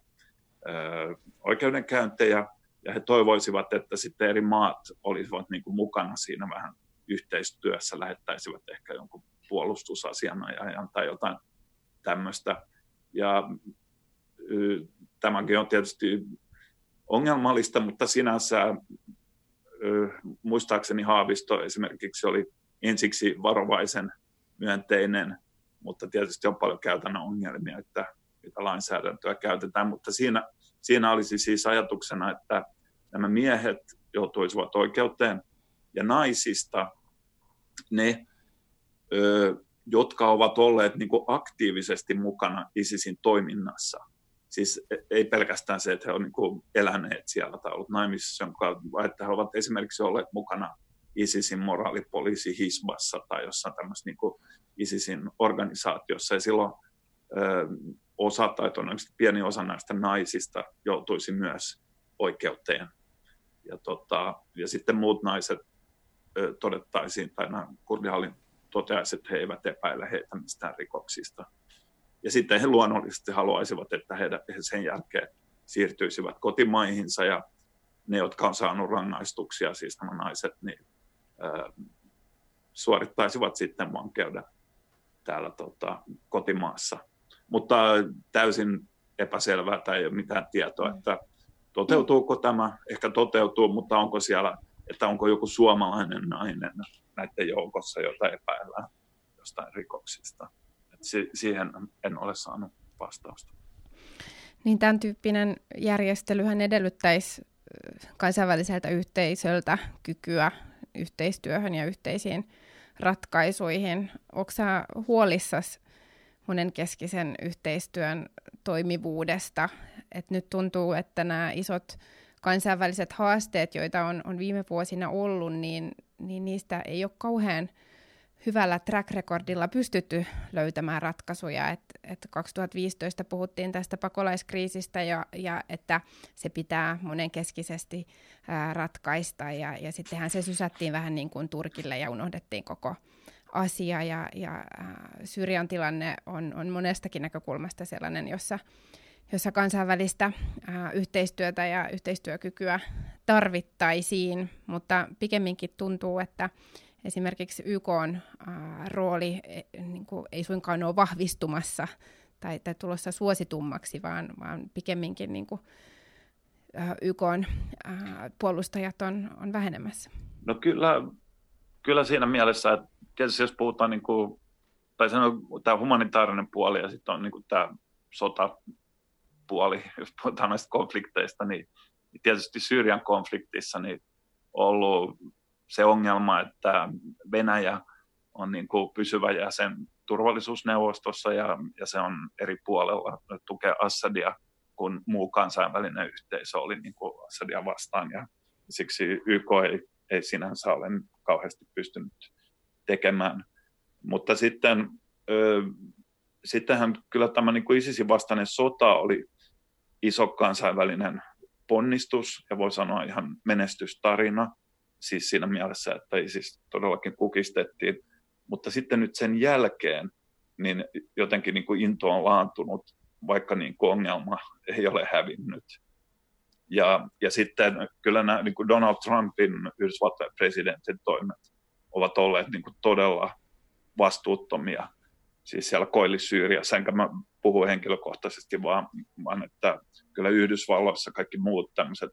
oikeudenkäyntejä ja he toivoisivat, että sitten eri maat olisivat niin kuin mukana siinä vähän yhteistyössä, lähettäisivät ehkä jonkun puolustusasianajajan tai jotain tämmöistä. Ja tämäkin on tietysti ongelmallista, mutta sinänsä muistaakseni Haavisto esimerkiksi oli ensiksi varovaisen myönteinen, mutta tietysti on paljon käytännön ongelmia, että mitä lainsäädäntöä käytetään, mutta siinä, siinä olisi siis ajatuksena, että nämä miehet joutuisivat oikeuteen ja naisista ne, ö, jotka ovat olleet niin aktiivisesti mukana ISISin toiminnassa. Siis e, ei pelkästään se, että he ovat niin eläneet siellä tai ollut naimisissa, vaan että he ovat esimerkiksi olleet mukana ISISin moraalipoliisi Hisbassa tai jossain tämmöisessä niin ISISin organisaatiossa. Ja silloin ö, osa tai pieni osa näistä naisista joutuisi myös oikeuteen. Ja, tota, ja sitten muut naiset ö, todettaisiin, tai nämä kurdihallin toteaisi, että he eivät epäile heitä mistään rikoksista. Ja sitten he luonnollisesti haluaisivat, että he sen jälkeen siirtyisivät kotimaihinsa ja ne, jotka on saanut rangaistuksia, siis nämä naiset, niin suorittaisivat sitten vankeuden täällä tota, kotimaassa – mutta täysin epäselvää tai ei ole mitään tietoa, että toteutuuko tämä, ehkä toteutuu, mutta onko siellä, että onko joku suomalainen nainen näiden joukossa, jota epäillään jostain rikoksista. Että siihen en ole saanut vastausta. Niin tämän tyyppinen järjestelyhän edellyttäisi kansainväliseltä yhteisöltä kykyä yhteistyöhön ja yhteisiin ratkaisuihin. Onko huolissasi monenkeskisen yhteistyön toimivuudesta. Et nyt tuntuu, että nämä isot kansainväliset haasteet, joita on, on viime vuosina ollut, niin, niin niistä ei ole kauhean hyvällä track recordilla pystytty löytämään ratkaisuja. Et, et 2015 puhuttiin tästä pakolaiskriisistä ja, ja että se pitää monenkeskisesti ää, ratkaista. Ja, ja sittenhän se sysättiin vähän niin kuin Turkille ja unohdettiin koko, asia. Ja, ja äh, Syyrian tilanne on, on monestakin näkökulmasta sellainen, jossa, jossa kansainvälistä äh, yhteistyötä ja yhteistyökykyä tarvittaisiin, mutta pikemminkin tuntuu, että esimerkiksi YK on, äh, rooli e, niin kuin, ei suinkaan ole vahvistumassa tai, tai tulossa suositummaksi, vaan, vaan pikemminkin niin kuin, äh, YK on, äh, puolustajat on, on vähenemässä. No kyllä, kyllä siinä mielessä, että tietysti jos puhutaan, niin kuin, tai on tämä humanitaarinen puoli ja sitten on niin kuin tämä sotapuoli, jos puhutaan näistä konflikteista, niin, niin tietysti Syyrian konfliktissa niin ollut se ongelma, että Venäjä on niin kuin pysyvä jäsen turvallisuusneuvostossa ja, ja se on eri puolella tukea Assadia, kun muu kansainvälinen yhteisö oli niin kuin Assadia vastaan ja siksi YK ei, ei sinänsä ole kauheasti pystynyt tekemään. Mutta sitten ö, sittenhän kyllä tämä niin kuin ISISin vastainen sota oli iso kansainvälinen ponnistus ja voi sanoa ihan menestystarina, siis siinä mielessä, että ISIS todellakin kukistettiin. Mutta sitten nyt sen jälkeen niin jotenkin niin kuin into on laantunut, vaikka niin kuin ongelma ei ole hävinnyt. Ja, ja sitten kyllä nämä niin kuin Donald Trumpin Yhdysvaltojen presidentin toimet ovat olleet niin kuin todella vastuuttomia. Siis siellä Koillis-Syyriassa, enkä mä puhu henkilökohtaisesti, vaan, vaan että kyllä Yhdysvalloissa kaikki muut tämmöiset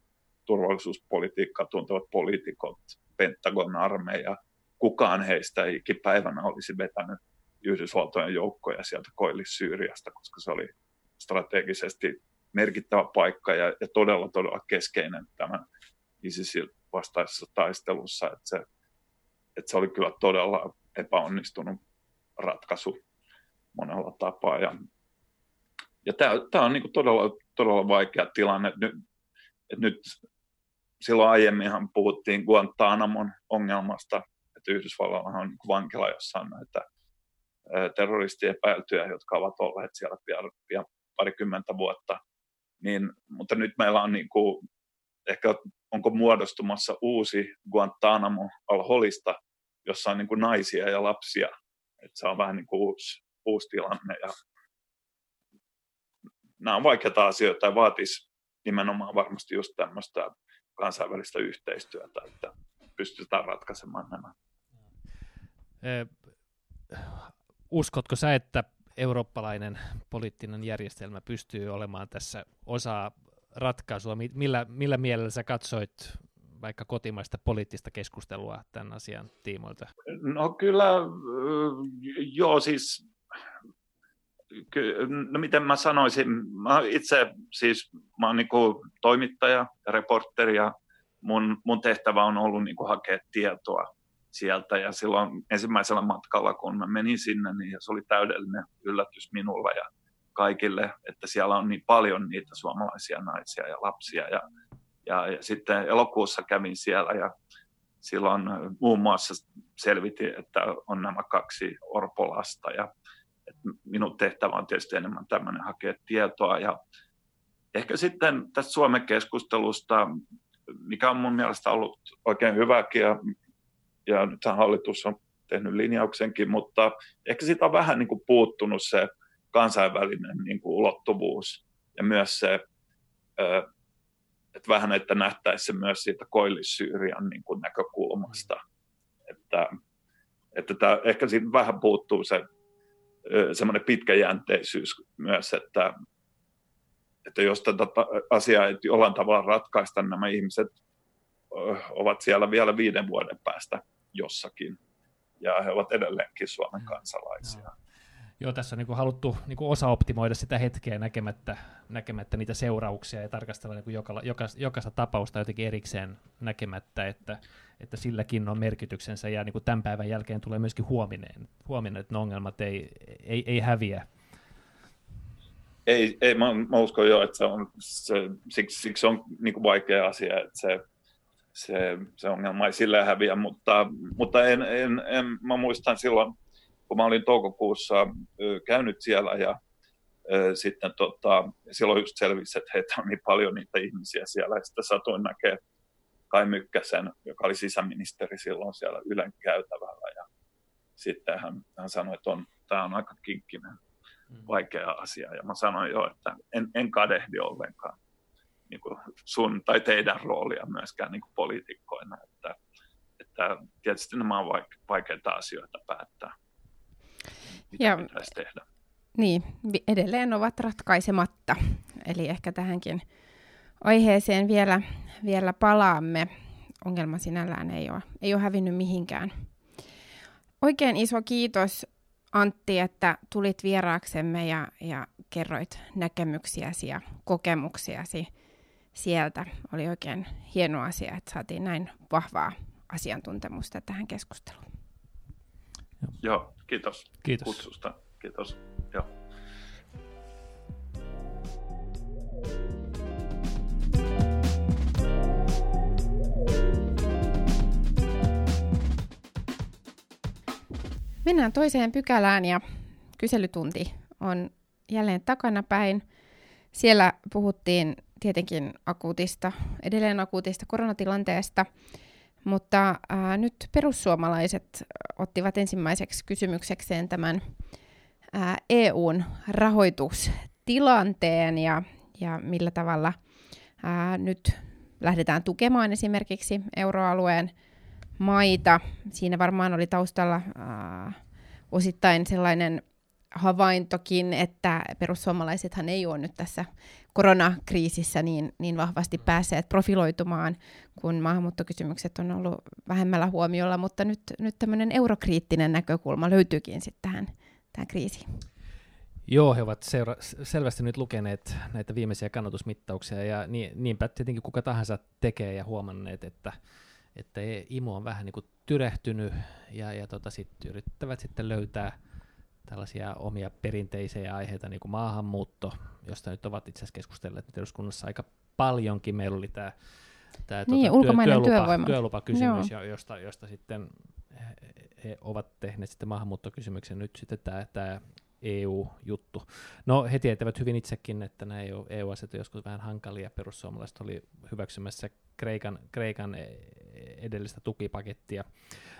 turvallisuuspolitiikkaa tuntevat poliitikot, Pentagon armeija, kukaan heistä ei ikipäivänä olisi vetänyt Yhdysvaltojen joukkoja sieltä Koillis-Syyriasta, koska se oli strategisesti merkittävä paikka ja, ja todella, todella keskeinen tämän ISISin vastaisessa taistelussa. Että se että se oli kyllä todella epäonnistunut ratkaisu monella tapaa. Ja, ja tämä on niin todella, todella vaikea tilanne. Nyt, että nyt silloin aiemminhan puhuttiin Guantanamon ongelmasta, että Yhdysvalloilla on niin vankila, jossa on näitä terroristiepäiltyjä, jotka ovat olleet siellä pian, pian parikymmentä vuotta. Niin, mutta nyt meillä on niin kuin, ehkä onko muodostumassa uusi Guantanamo al-Holista jossa on niin kuin naisia ja lapsia. Että se on vähän niin kuin uusi, uusi tilanne. Ja nämä on vaikeita asioita ja vaatisi nimenomaan varmasti just tämmöistä kansainvälistä yhteistyötä, että pystytään ratkaisemaan nämä. Uskotko sä, että eurooppalainen poliittinen järjestelmä pystyy olemaan tässä osa ratkaisua? Millä, millä mielellä sä katsoit vaikka kotimaista poliittista keskustelua tämän asian tiimoilta? No kyllä, joo siis, no miten mä sanoisin, mä itse siis, mä oon niin toimittaja ja reporteri ja mun, mun tehtävä on ollut niin hakea tietoa sieltä. Ja silloin ensimmäisellä matkalla, kun mä menin sinne, niin se oli täydellinen yllätys minulla ja kaikille, että siellä on niin paljon niitä suomalaisia naisia ja lapsia. Ja, ja, ja sitten elokuussa kävin siellä ja silloin muun muassa selvitin, että on nämä kaksi orpolasta ja minun tehtävä on tietysti enemmän tämmöinen hakea tietoa ja ehkä sitten tästä Suomen keskustelusta, mikä on mun mielestä ollut oikein hyväkin ja ja nythän hallitus on tehnyt linjauksenkin, mutta ehkä siitä on vähän niin kuin puuttunut se kansainvälinen niin kuin ulottuvuus ja myös se, että vähän, että nähtäisi se myös siitä koillis-Syyrian niin kuin näkökulmasta. Että, että tämä, ehkä siitä vähän puuttuu se semmoinen pitkäjänteisyys myös, että, että jos tätä asiaa ei jollain tavalla ratkaista, nämä ihmiset ovat siellä vielä viiden vuoden päästä jossakin. Ja he ovat edelleenkin Suomen kansalaisia. Joo, tässä on niin kuin haluttu niin kuin osa-optimoida sitä hetkeä näkemättä, näkemättä niitä seurauksia ja tarkastella niin kuin joka, joka, jokaista tapausta jotenkin erikseen näkemättä, että, että silläkin on merkityksensä ja niin kuin tämän päivän jälkeen tulee myöskin huominen, huominen että ne ongelmat ei, ei, ei häviä. Ei, ei mä, mä uskon jo, että se on, se, siksi, siksi on niin kuin vaikea asia, että se se, se ongelma ei sillä häviä, mutta, mutta en, en, en, mä muistan silloin, kun mä olin toukokuussa käynyt siellä ja sitten tota, silloin just selvisi, että heitä on niin paljon niitä ihmisiä siellä. Ja sitten satuin näkee Kai Mykkäsen, joka oli sisäministeri silloin siellä Ylen käytävällä. Ja sitten hän, hän sanoi, että on, tämä on aika kinkkinen, mm. vaikea asia. Ja mä sanoin jo, että en, en kadehdi ollenkaan niin kuin sun tai teidän roolia myöskään niin kuin poliitikkoina. Että, että tietysti nämä on vaikeita asioita päättää, mitä ja, pitäisi tehdä. Niin, edelleen ovat ratkaisematta. Eli ehkä tähänkin aiheeseen vielä, vielä palaamme. Ongelma sinällään ei ole, ei ole hävinnyt mihinkään. Oikein iso kiitos Antti, että tulit vieraaksemme ja, ja kerroit näkemyksiäsi ja kokemuksiasi sieltä. Oli oikein hieno asia, että saatiin näin vahvaa asiantuntemusta tähän keskusteluun. Joo, kiitos, kiitos. kutsusta. Kiitos. Joo. Mennään toiseen pykälään ja kyselytunti on jälleen takanapäin. Siellä puhuttiin tietenkin akuutista, edelleen akuutista koronatilanteesta, mutta ää, nyt perussuomalaiset ottivat ensimmäiseksi kysymyksekseen tämän ää, EUn rahoitustilanteen ja, ja millä tavalla ää, nyt lähdetään tukemaan esimerkiksi euroalueen maita. Siinä varmaan oli taustalla ää, osittain sellainen havaintokin, että perussuomalaisethan ei ole nyt tässä koronakriisissä niin, niin vahvasti päässeet profiloitumaan, kun maahanmuuttokysymykset on ollut vähemmällä huomiolla, mutta nyt, nyt tämmöinen eurokriittinen näkökulma löytyykin sitten tähän, tähän kriisiin. Joo, he ovat seura- selvästi nyt lukeneet näitä viimeisiä kannatusmittauksia, ja niin, niinpä tietenkin kuka tahansa tekee ja huomanneet, että, että imu on vähän niin kuin tyrehtynyt, ja, ja tota, sit yrittävät sitten löytää – tällaisia omia perinteisiä aiheita, niin kuin maahanmuutto, josta nyt ovat itse asiassa keskustelleet nyt eduskunnassa aika paljonkin. Meillä oli tämä, tämä niin, tuota, ulkomainen työlupa, työvoima. työlupakysymys, Joo. josta, josta sitten he, ovat tehneet sitten maahanmuuttokysymyksen. Nyt sitten tämä, tämä EU-juttu. No he tietävät hyvin itsekin, että nämä EU-asiat e joskus vähän hankalia. Perussuomalaiset oli hyväksymässä Kreikan, Kreikan edellistä tukipakettia.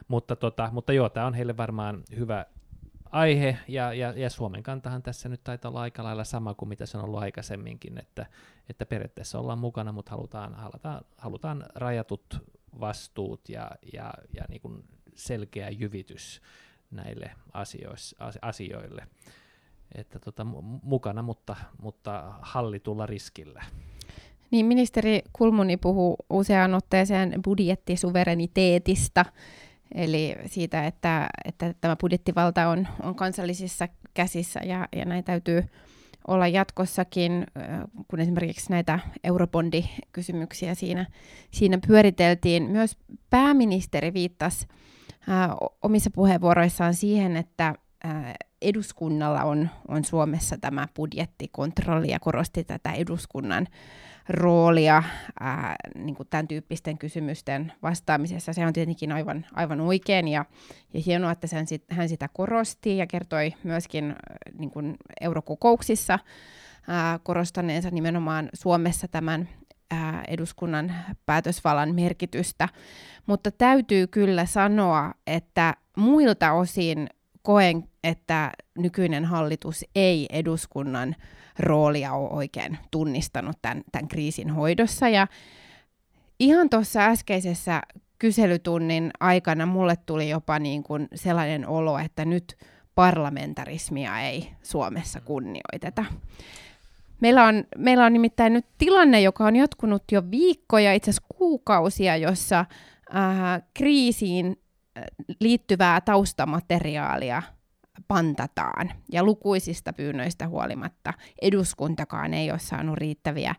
Mutta, tota, mutta joo, tämä on heille varmaan hyvä aihe, ja, ja, ja Suomen kantahan tässä nyt taitaa olla aika lailla sama kuin mitä se on ollut aikaisemminkin, että, että periaatteessa ollaan mukana, mutta halutaan, halutaan, halutaan rajatut vastuut ja, ja, ja niin kuin selkeä jyvitys näille asiois, asioille. Että tota, mukana, mutta, mutta hallitulla riskillä. Niin, ministeri Kulmuni puhuu useaan otteeseen budjettisuvereniteetista, eli siitä, että, että tämä budjettivalta on, on kansallisissa käsissä ja, ja näin täytyy olla jatkossakin, kun esimerkiksi näitä eurobondikysymyksiä siinä, siinä pyöriteltiin. Myös pääministeri viittasi ää, omissa puheenvuoroissaan siihen, että ää, eduskunnalla on, on Suomessa tämä budjettikontrolli ja korosti tätä eduskunnan roolia ää, niin kuin tämän tyyppisten kysymysten vastaamisessa. Se on tietenkin aivan, aivan oikein ja, ja hienoa, että sen sit, hän sitä korosti ja kertoi myöskin niin kuin eurokokouksissa ää, korostaneensa nimenomaan Suomessa tämän ää, eduskunnan päätösvallan merkitystä. Mutta täytyy kyllä sanoa, että muilta osin koen, että nykyinen hallitus ei eduskunnan roolia ole oikein tunnistanut tämän, tämän kriisin hoidossa. Ja ihan tuossa äskeisessä kyselytunnin aikana mulle tuli jopa niin kuin sellainen olo, että nyt parlamentarismia ei Suomessa kunnioiteta. Meillä on, meillä on nimittäin nyt tilanne, joka on jatkunut jo viikkoja, itse asiassa kuukausia, jossa äh, kriisiin liittyvää taustamateriaalia pantataan. Ja lukuisista pyynnöistä huolimatta eduskuntakaan ei ole saanut riittäviä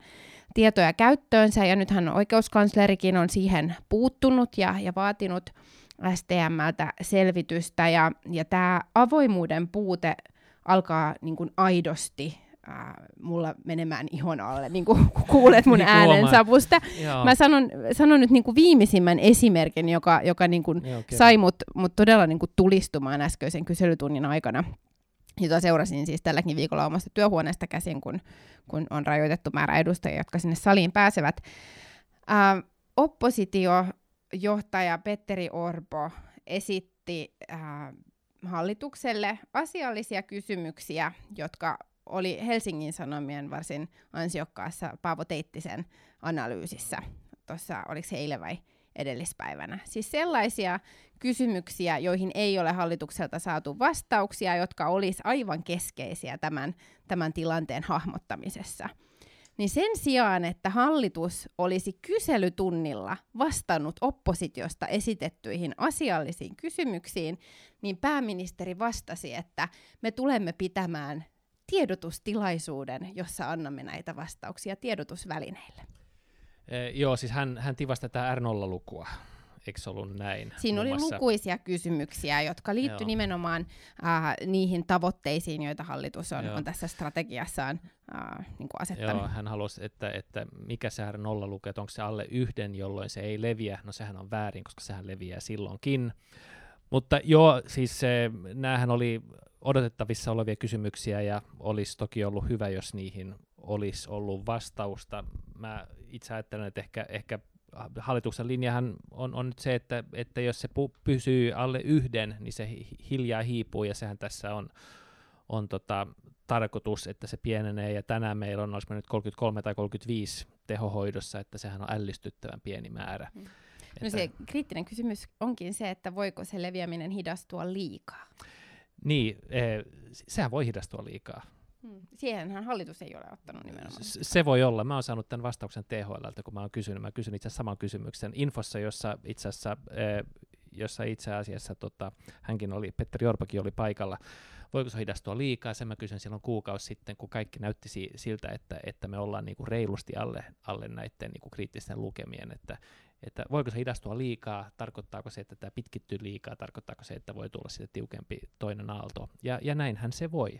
tietoja käyttöönsä, ja nythän oikeuskanslerikin on siihen puuttunut ja, ja vaatinut STMltä selvitystä, ja, ja tämä avoimuuden puute alkaa niin kuin aidosti äh, mulla menemään ihon alle, niin kuin kuulet mun niin äänensavusta. Mä sanon, sanon nyt niin kuin viimeisimmän esimerkin, joka, joka niin kuin okay. sai mut, mut todella niin kuin tulistumaan äskeisen kyselytunnin aikana jota seurasin siis tälläkin viikolla omasta työhuoneesta käsin, kun, kun on rajoitettu määrä edustajia, jotka sinne saliin pääsevät. Äh, oppositiojohtaja Petteri Orpo esitti äh, hallitukselle asiallisia kysymyksiä, jotka oli Helsingin Sanomien varsin ansiokkaassa Paavo Teittisen analyysissä. Tuossa, oliko se eilen vai edellispäivänä. Siis sellaisia kysymyksiä, joihin ei ole hallitukselta saatu vastauksia, jotka olisi aivan keskeisiä tämän, tämän tilanteen hahmottamisessa. Niin sen sijaan, että hallitus olisi kyselytunnilla vastannut oppositiosta esitettyihin asiallisiin kysymyksiin, niin pääministeri vastasi, että me tulemme pitämään tiedotustilaisuuden, jossa annamme näitä vastauksia tiedotusvälineille. E, joo, siis hän, hän tivasi tätä R0-lukua. Eikö ollut näin? Siinä oli muassa... lukuisia kysymyksiä, jotka liittyivät nimenomaan äh, niihin tavoitteisiin, joita hallitus on, on tässä strategiassaan äh, niin kuin asettanut. Joo, hän halusi, että, että mikä se R0-luku, että onko se alle yhden, jolloin se ei leviä. No sehän on väärin, koska sehän leviää silloinkin. Mutta joo, siis se, näähän oli odotettavissa olevia kysymyksiä ja olisi toki ollut hyvä, jos niihin olisi ollut vastausta. Mä itse ajattelen, että ehkä, ehkä hallituksen linjahan on, on nyt se, että, että jos se pu- pysyy alle yhden, niin se hiljaa hiipuu ja sehän tässä on, on tota, tarkoitus, että se pienenee ja tänään meillä on, olisi nyt 33 tai 35 tehohoidossa, että sehän on ällistyttävän pieni määrä. Mm. No se kriittinen kysymys onkin se, että voiko se leviäminen hidastua liikaa? Niin, eh, sehän voi hidastua liikaa. Hmm. Siihenhän hallitus ei ole ottanut nimenomaan. Se, se voi olla. Mä oon saanut tämän vastauksen THLltä, kun mä oon kysynyt. Mä kysyn itse asiassa saman kysymyksen infossa, jossa itse asiassa, eh, jossa itse asiassa tota, hänkin oli, Petteri Orpakin oli paikalla. Voiko se hidastua liikaa? Sen mä kysyn silloin kuukausi sitten, kun kaikki näytti si- siltä, että, että me ollaan niinku reilusti alle, alle näiden niinku kriittisten lukemien, että, että voiko se hidastua liikaa, tarkoittaako se, että tämä pitkittyy liikaa, tarkoittaako se, että voi tulla sitten tiukempi toinen aalto. Ja, ja näinhän se voi.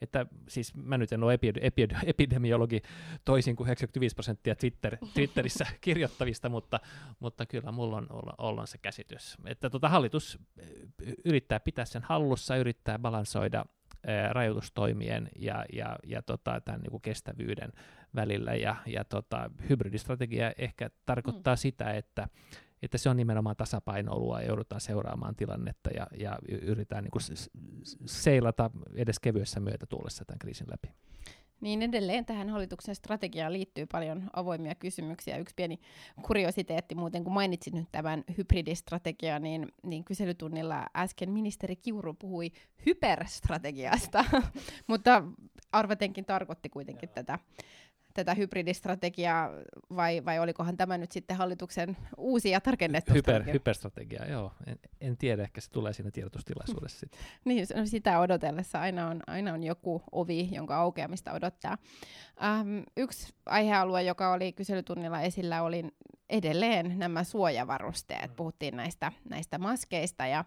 Että siis mä nyt en ole epi, epi, epidemiologi toisin kuin 95 prosenttia Twitter, Twitterissä kirjoittavista, mutta, mutta kyllä mulla on, olla se käsitys. Että tota, hallitus yrittää pitää sen hallussa, yrittää balansoida rajoitustoimien ja, ja, ja tota, tämän niin kuin kestävyyden välillä. Ja, ja tota, hybridistrategia ehkä tarkoittaa mm. sitä, että, että se on nimenomaan tasapainoilua ja joudutaan seuraamaan tilannetta ja, ja yritetään niin kuin seilata edes kevyessä myötätuulessa tämän kriisin läpi. Niin edelleen. Tähän hallituksen strategiaan liittyy paljon avoimia kysymyksiä. Yksi pieni kuriositeetti muuten, kun mainitsit nyt tämän hybridistrategian, niin, niin kyselytunnilla äsken ministeri Kiuru puhui hyperstrategiasta, mutta arvatenkin tarkoitti kuitenkin tätä tätä hybridistrategiaa, vai, vai olikohan tämä nyt sitten hallituksen uusi ja tarkennettu Hyper, strategia? Hyperstrategia, joo. En, en tiedä, ehkä se tulee siinä tiedotustilaisuudessa sitten. niin, no sitä odotellessa aina on, aina on joku ovi, jonka aukeamista odottaa. Ähm, yksi aihealue, joka oli kyselytunnilla esillä, oli edelleen nämä suojavarusteet. Mm. Puhuttiin näistä, näistä maskeista ja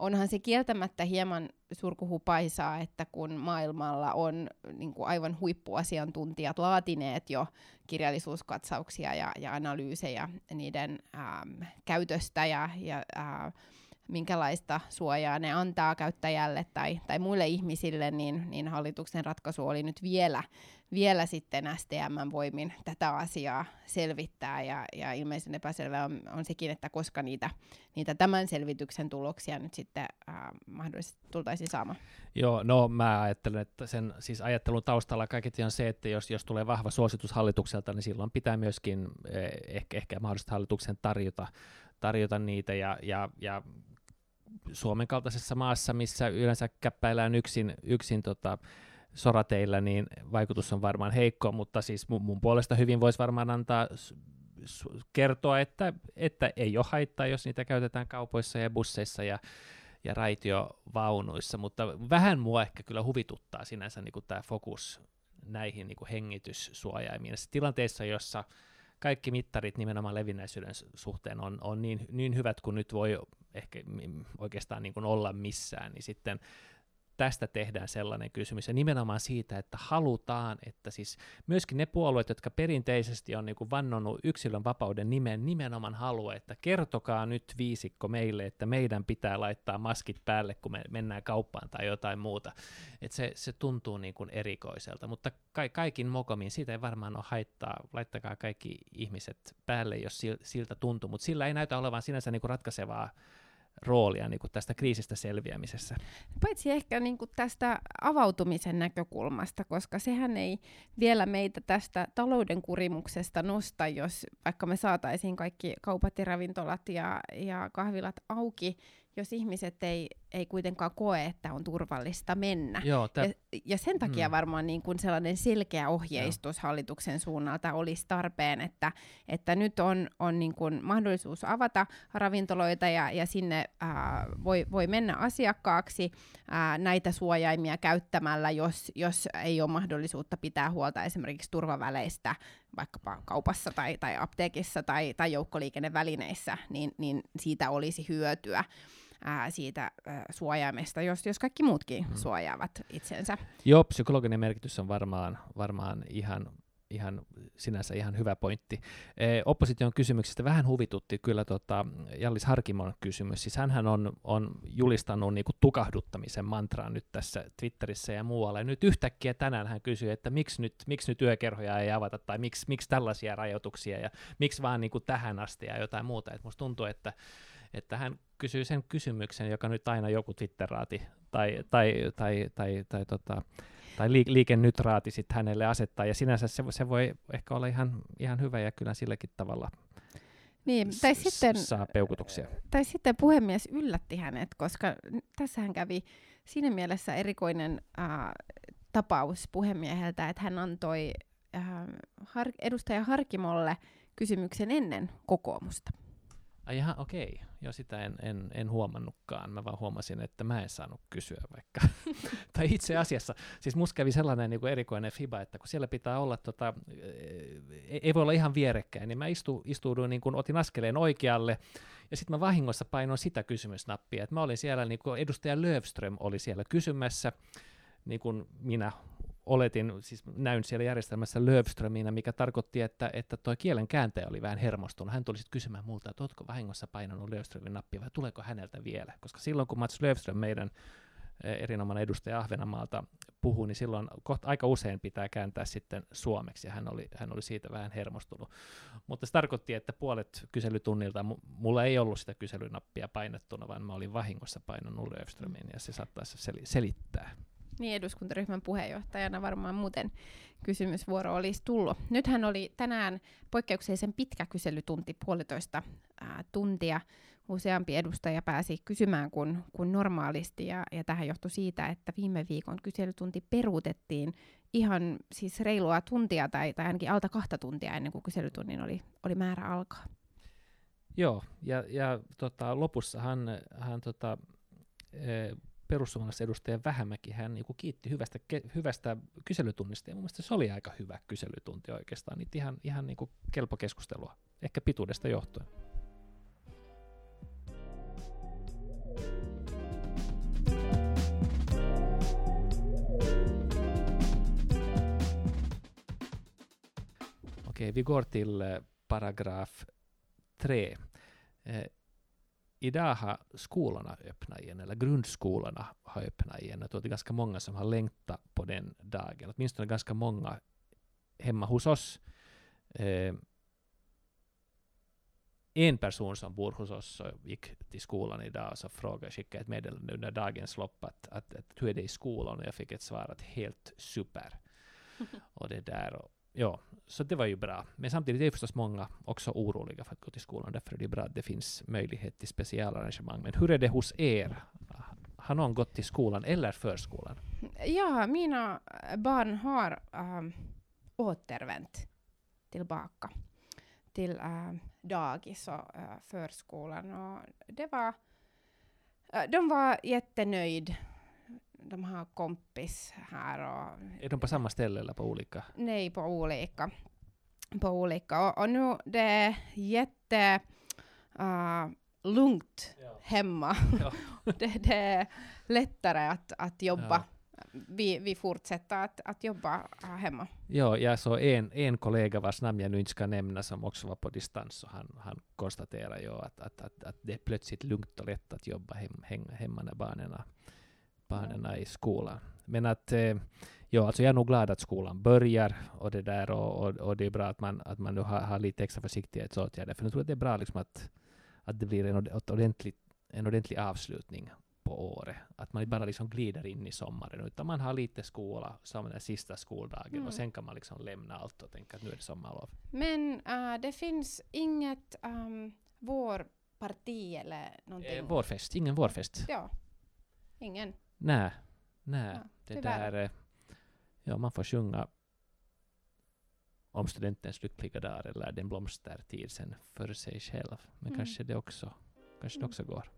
onhan se kieltämättä hieman surkuhupaisaa, että kun maailmalla on niin kuin aivan huippuasiantuntijat laatineet jo kirjallisuuskatsauksia ja, ja analyysejä niiden ähm, käytöstä ja, ja äh, minkälaista suojaa ne antaa käyttäjälle tai, tai muille ihmisille, niin, niin hallituksen ratkaisu oli nyt vielä, vielä sitten STM voimin tätä asiaa selvittää, ja, ja ilmeisen epäselvä on, on sekin, että koska niitä, niitä tämän selvityksen tuloksia nyt sitten äh, mahdollisesti tultaisiin saamaan. Joo, no mä ajattelen, että sen siis ajattelun taustalla kaiketi on se, että jos, jos tulee vahva suositus hallitukselta, niin silloin pitää myöskin eh, ehkä, ehkä mahdollisesti hallituksen tarjota, tarjota niitä, ja, ja, ja Suomen kaltaisessa maassa, missä yleensä käppäillään yksin, yksin tota, sorateillä, niin vaikutus on varmaan heikko, mutta siis mun, mun puolesta hyvin voisi varmaan antaa kertoa, että, että ei ole haittaa, jos niitä käytetään kaupoissa ja busseissa ja, ja raitiovaunuissa, mutta vähän mua ehkä kyllä huvituttaa sinänsä niin tämä fokus näihin niin hengityssuojaimiin. Tilanteessa, jossa kaikki mittarit nimenomaan levinnäisyyden suhteen on, on niin, niin hyvät kuin nyt voi ehkä oikeastaan niin kuin olla missään, niin sitten tästä tehdään sellainen kysymys, ja nimenomaan siitä, että halutaan, että siis myöskin ne puolueet, jotka perinteisesti on niin kuin vannonut yksilön vapauden nimeen, nimenomaan haluaa, että kertokaa nyt viisikko meille, että meidän pitää laittaa maskit päälle, kun me mennään kauppaan tai jotain muuta. että se, se tuntuu niin kuin erikoiselta, mutta ka- kaikin mokomin siitä ei varmaan ole haittaa, laittakaa kaikki ihmiset päälle, jos siltä tuntuu, mutta sillä ei näytä olevan sinänsä niin kuin ratkaisevaa roolia niin kuin tästä kriisistä selviämisessä. Paitsi ehkä niin kuin tästä avautumisen näkökulmasta, koska sehän ei vielä meitä tästä talouden kurimuksesta nosta, jos vaikka me saataisiin kaikki kaupat ja ravintolat ja, ja kahvilat auki, jos ihmiset ei, ei kuitenkaan koe, että on turvallista mennä. Joo, tä... ja, ja sen takia mm. varmaan niin kuin sellainen selkeä ohjeistus Joo. hallituksen suunnalta olisi tarpeen, että, että nyt on, on niin kuin mahdollisuus avata ravintoloita ja, ja sinne ää, voi, voi mennä asiakkaaksi ää, näitä suojaimia käyttämällä, jos, jos ei ole mahdollisuutta pitää huolta esimerkiksi turvaväleistä vaikkapa kaupassa tai, tai apteekissa tai, tai joukkoliikennevälineissä, niin, niin siitä olisi hyötyä ää, siitä ää, suojaimesta, jos, jos kaikki muutkin mm. suojaavat itsensä. Joo, psykologinen merkitys on varmaan, varmaan ihan ihan sinänsä ihan hyvä pointti. E, opposition kysymyksistä vähän huvitutti kyllä tota Jallis Harkimon kysymys. Siis hänhän on, on julistanut niinku tukahduttamisen mantraa nyt tässä Twitterissä ja muualla. Ja nyt yhtäkkiä tänään hän kysyy, että miksi nyt, miksi nyt yökerhoja ei avata tai miksi, miksi tällaisia rajoituksia ja miksi vaan niinku tähän asti ja jotain muuta. Et musta tuntuu, että että hän kysyy sen kysymyksen, joka nyt aina joku Twitteraati tai, tai, tai, tai, tai, tota, tai liike nyt raati sitten hänelle asettaa, ja sinänsä se, se voi ehkä olla ihan, ihan hyvä, ja kyllä silläkin tavalla niin, tai s- sitten, saa peukutuksia. Tai sitten puhemies yllätti hänet, koska tässähän kävi siinä mielessä erikoinen äh, tapaus puhemieheltä, että hän antoi äh, har- edustaja Harkimolle kysymyksen ennen kokoomusta. Ai ihan okei. Okay. Joo, sitä en, en, en huomannutkaan. Mä vaan huomasin, että mä en saanut kysyä vaikka. tai itse asiassa, siis musta kävi sellainen niin kuin erikoinen fiba, että kun siellä pitää olla, tota, ei, ei voi olla ihan vierekkäin, niin mä istu, istuuduin, niin kuin otin askeleen oikealle, ja sitten mä vahingossa painoin sitä kysymysnappia, että mä olin siellä, niin kuin edustaja Löfström oli siellä kysymässä, niin kuin minä oletin, siis näyn siellä järjestelmässä Löfströminä, mikä tarkoitti, että, että tuo kielen kääntäjä oli vähän hermostunut. Hän tuli sitten kysymään multa, että oletko vahingossa painanut Löfströmin nappia vai tuleeko häneltä vielä? Koska silloin kun Mats Löfström, meidän erinomainen edustaja Ahvenanmaalta puhuu, niin silloin kohta aika usein pitää kääntää sitten suomeksi, ja hän oli, hän oli siitä vähän hermostunut. Mutta se tarkoitti, että puolet kyselytunnilta, mulla ei ollut sitä kyselynappia painettuna, vaan mä olin vahingossa painanut Löfströmin, ja se saattaisi sel- selittää. Niin, eduskuntaryhmän puheenjohtajana varmaan muuten kysymysvuoro olisi tullut. Nythän oli tänään poikkeuksellisen pitkä kyselytunti, puolitoista ää, tuntia. Useampi edustaja pääsi kysymään kuin, kuin normaalisti, ja, ja tähän johtui siitä, että viime viikon kyselytunti peruutettiin ihan siis reilua tuntia tai, tai ainakin alta kahta tuntia ennen kuin kyselytunnin oli, oli määrä alkaa. Joo, ja, ja tota, lopussa hän, hän tota, e, perussuomalaisen edustaja Vähämäki, hän niin kiitti hyvästä, ke, hyvästä kyselytunnista, ja mun mielestä se oli aika hyvä kyselytunti oikeastaan, niin ihan, ihan niin kuin kelpo keskustelua, ehkä pituudesta johtuen. Okej, vi går till paragraf 3. Idag har skolorna öppnat igen, eller grundskolorna har öppnat igen. Jag tror att det är ganska många som har längtat på den dagen, åtminstone ganska många hemma hos oss. Eh, en person som bor hos oss så gick till skolan idag och så frågade, skickade ett meddelande under dagens lopp att, att, att hur är det i skolan? Och jag fick ett svar att helt super. och det där och, ja, så det var ju bra. Men samtidigt är förstås många också oroliga för att gå till skolan. Därför är det bra att det finns möjlighet till specialarrangemang. Men hur är det hos er? Har någon gått till skolan eller förskolan? Ja, mina barn har ähm, återvänt tillbaka till äh, dagis och äh, förskolan. Och det var, äh, de var jättenöjda de har kompis här. Och, är de på samma ställe eller på olika? Nej, på olika. På olika. Och, och nu det är jätte uh, lugnt ja. hemma. Ja. det, det, är lättare att, att jobba. Ja. Vi, vi fortsätter att, att jobba hemma. Ja, jag såg en, en kollega vars namn jag nu inte ska nämna som också var på distans och han, han konstaterar ju att, att, att, att det är plötsligt lugnt och lätt att jobba hem, hemma när barnen barnen i skolan. Men att, eh, ja, alltså jag är nog glad att skolan börjar och det där och, och, och det är bra att man, att man nu har, har lite extra försiktighetsåtgärder. För jag tror att det är bra liksom att, att det blir en ordentlig, en ordentlig avslutning på året. Att man inte bara liksom glider in i sommaren, utan man har lite skola som den sista skoldagen mm. och sen kan man liksom lämna allt och tänka att nu är det sommarlov. Men uh, det finns inget um, vårparti eller någonting? Eh, vårfest, ingen vårfest. Ja, ingen. Nej, nej. Ja, det där, ja, man får sjunga om studentens lyckliga dag eller den blomstertid sen för sig själv. Men mm. kanske det också, kanske det mm. också går.